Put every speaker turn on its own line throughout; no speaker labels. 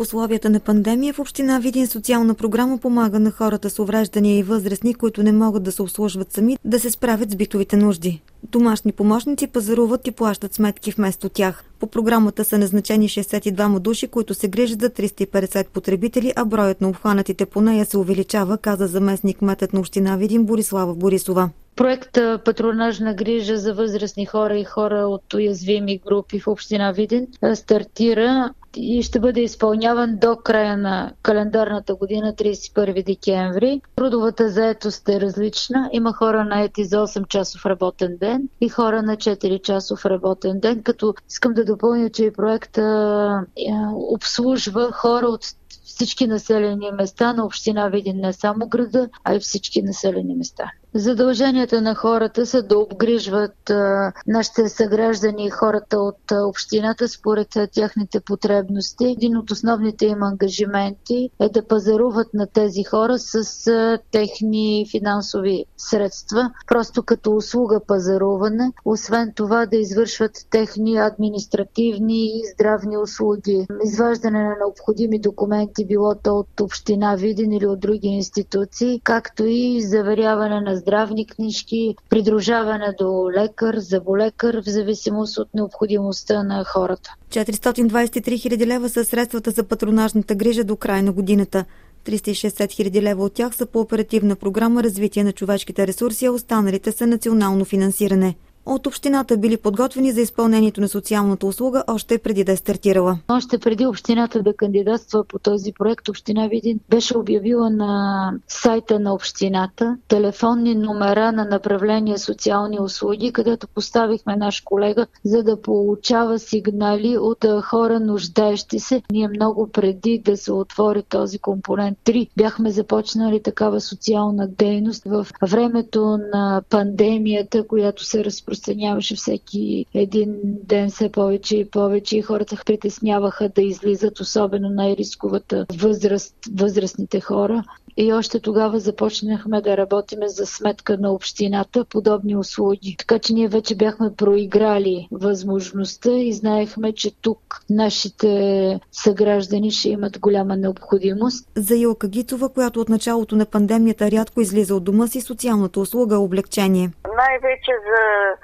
В условията на пандемия в община Видин социална програма помага на хората с увреждания и възрастни, които не могат да се обслужват сами, да се справят с битовите нужди. Домашни помощници пазаруват и плащат сметки вместо тях. По програмата са назначени 62 души, които се грижат за 350 потребители, а броят на обхванатите по нея се увеличава, каза заместник метът на община Видин Борислава Борисова.
Проект Патронажна грижа за възрастни хора и хора от уязвими групи в община Видин стартира и ще бъде изпълняван до края на календарната година, 31 декември. Трудовата заетост е различна. Има хора наети за 8 часов работен ден и хора на 4 часов работен ден, като искам да допълня, че и проекта обслужва хора от всички населени места на община Видин, не само града, а и всички населени места. Задълженията на хората са да обгрижват а, нашите съграждани и хората от а, общината според а, тяхните потребности. Един от основните им ангажименти е да пазаруват на тези хора с а, техни финансови средства, просто като услуга пазаруване. Освен това да извършват техни административни и здравни услуги. Изваждане на необходими документи, било то от община Видин или от други институции, както и заверяване на здравни книжки, придружаване до лекар, заболекар, в зависимост от необходимостта на хората.
423 хиляди лева са средствата за патронажната грижа до края на годината. 360 хиляди лева от тях са по оперативна програма Развитие на човешките ресурси, а останалите са национално финансиране от общината били подготвени за изпълнението на социалната услуга още преди да е стартирала.
Още преди общината да кандидатства по този проект, община Видин беше обявила на сайта на общината телефонни номера на направление социални услуги, където поставихме наш колега, за да получава сигнали от хора нуждаещи се. Ние много преди да се отвори този компонент 3 бяхме започнали такава социална дейност в времето на пандемията, която се разпространява разпространяваше всеки един ден все повече и повече и хората притесняваха да излизат, особено най-рисковата възраст, възрастните хора. И още тогава започнахме да работиме за сметка на общината подобни услуги. Така че ние вече бяхме проиграли възможността и знаехме, че тук нашите съграждани ще имат голяма необходимост.
За Илка Гицова, която от началото на пандемията рядко излиза от дома си, социалната услуга е облегчение.
Най-вече за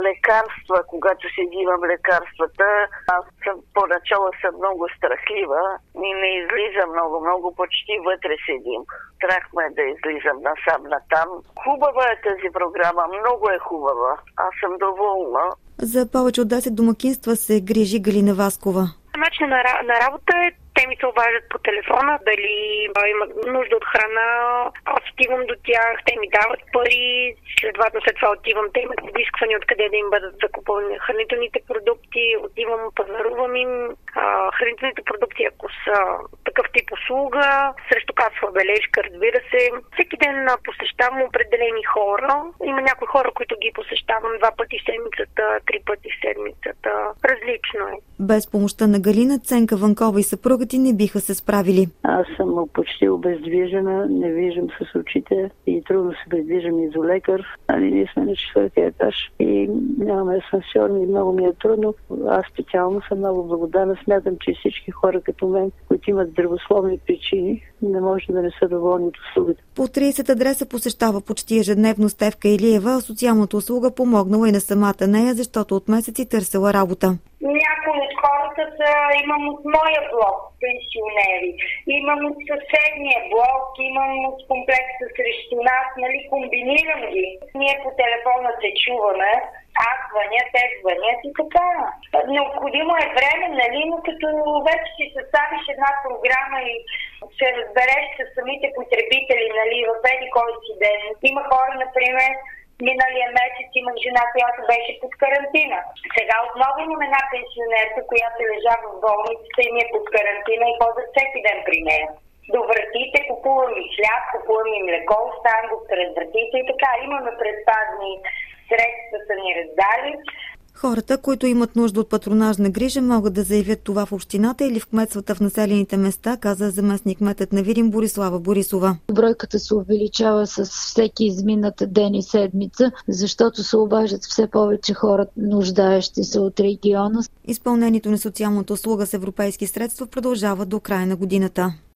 лекарства, когато си взимам лекарствата, аз съм, поначало съм много страхлива и не излизам много, много почти вътре седим страх ме да излизам насам натам. Хубава е тази програма, много е хубава. Аз съм доволна.
За повече от 10 домакинства се грижи Галина Васкова.
Начин на, на работа е те ми се обаждат по телефона, дали имат нужда от храна, аз отивам до тях, те ми дават пари, следователно след това отивам, те имат изисквания откъде да им бъдат закупвани хранителните продукти, отивам, пазарувам им а, хранителните продукти, ако са такъв тип услуга, срещу касова бележка, разбира се. Всеки ден посещавам определени хора. Има някои хора, които ги посещавам два пъти в седмицата, три пъти в седмицата. Различно е.
Без помощта на Галина, Ценка Ванкова и съпруга ти не биха се справили.
Аз съм почти обездвижена, не виждам с очите и трудно се придвижам и до лекар. Али ние сме на четвъртия етаж и нямаме асансьор и много ми е трудно. Аз специално съм много благодарна. Смятам, че всички хора като мен, които имат здравословни причини, не може да не са доволни от услугата.
По 30 адреса посещава почти ежедневно Стевка Илиева, а социалната услуга помогнала и на самата нея, защото от месеци търсила работа.
Някои хората са, имам от моя блок пенсионери, имам от съседния блок, имам от комплекса срещу нас, нали, комбинирам ги. Ние по телефона се чуваме, аз звъня, те звънят и така. Необходимо е време, нали, но като вече си съставиш една програма и се разбереш с самите потребители, нали, в еди кой си ден. Има хора, например, Миналия месец имах жена, която беше под карантина. Сега отново имам една пенсионерка, която лежа в болницата и ми е под карантина и ходят всеки ден при нея. До вратите купувам и хляб, купувам и млеко, оставям го пред вратите и така. Имаме предпазни средства са ни раздали.
Хората, които имат нужда от патронажна грижа, могат да заявят това в общината или в кметствата в населените места, каза заместник кметът на Видин Борислава Борисова.
Бройката се увеличава с всеки изминат ден и седмица, защото се обаждат все повече хора, нуждаещи се от региона.
Изпълнението на социалната услуга с европейски средства продължава до края на годината.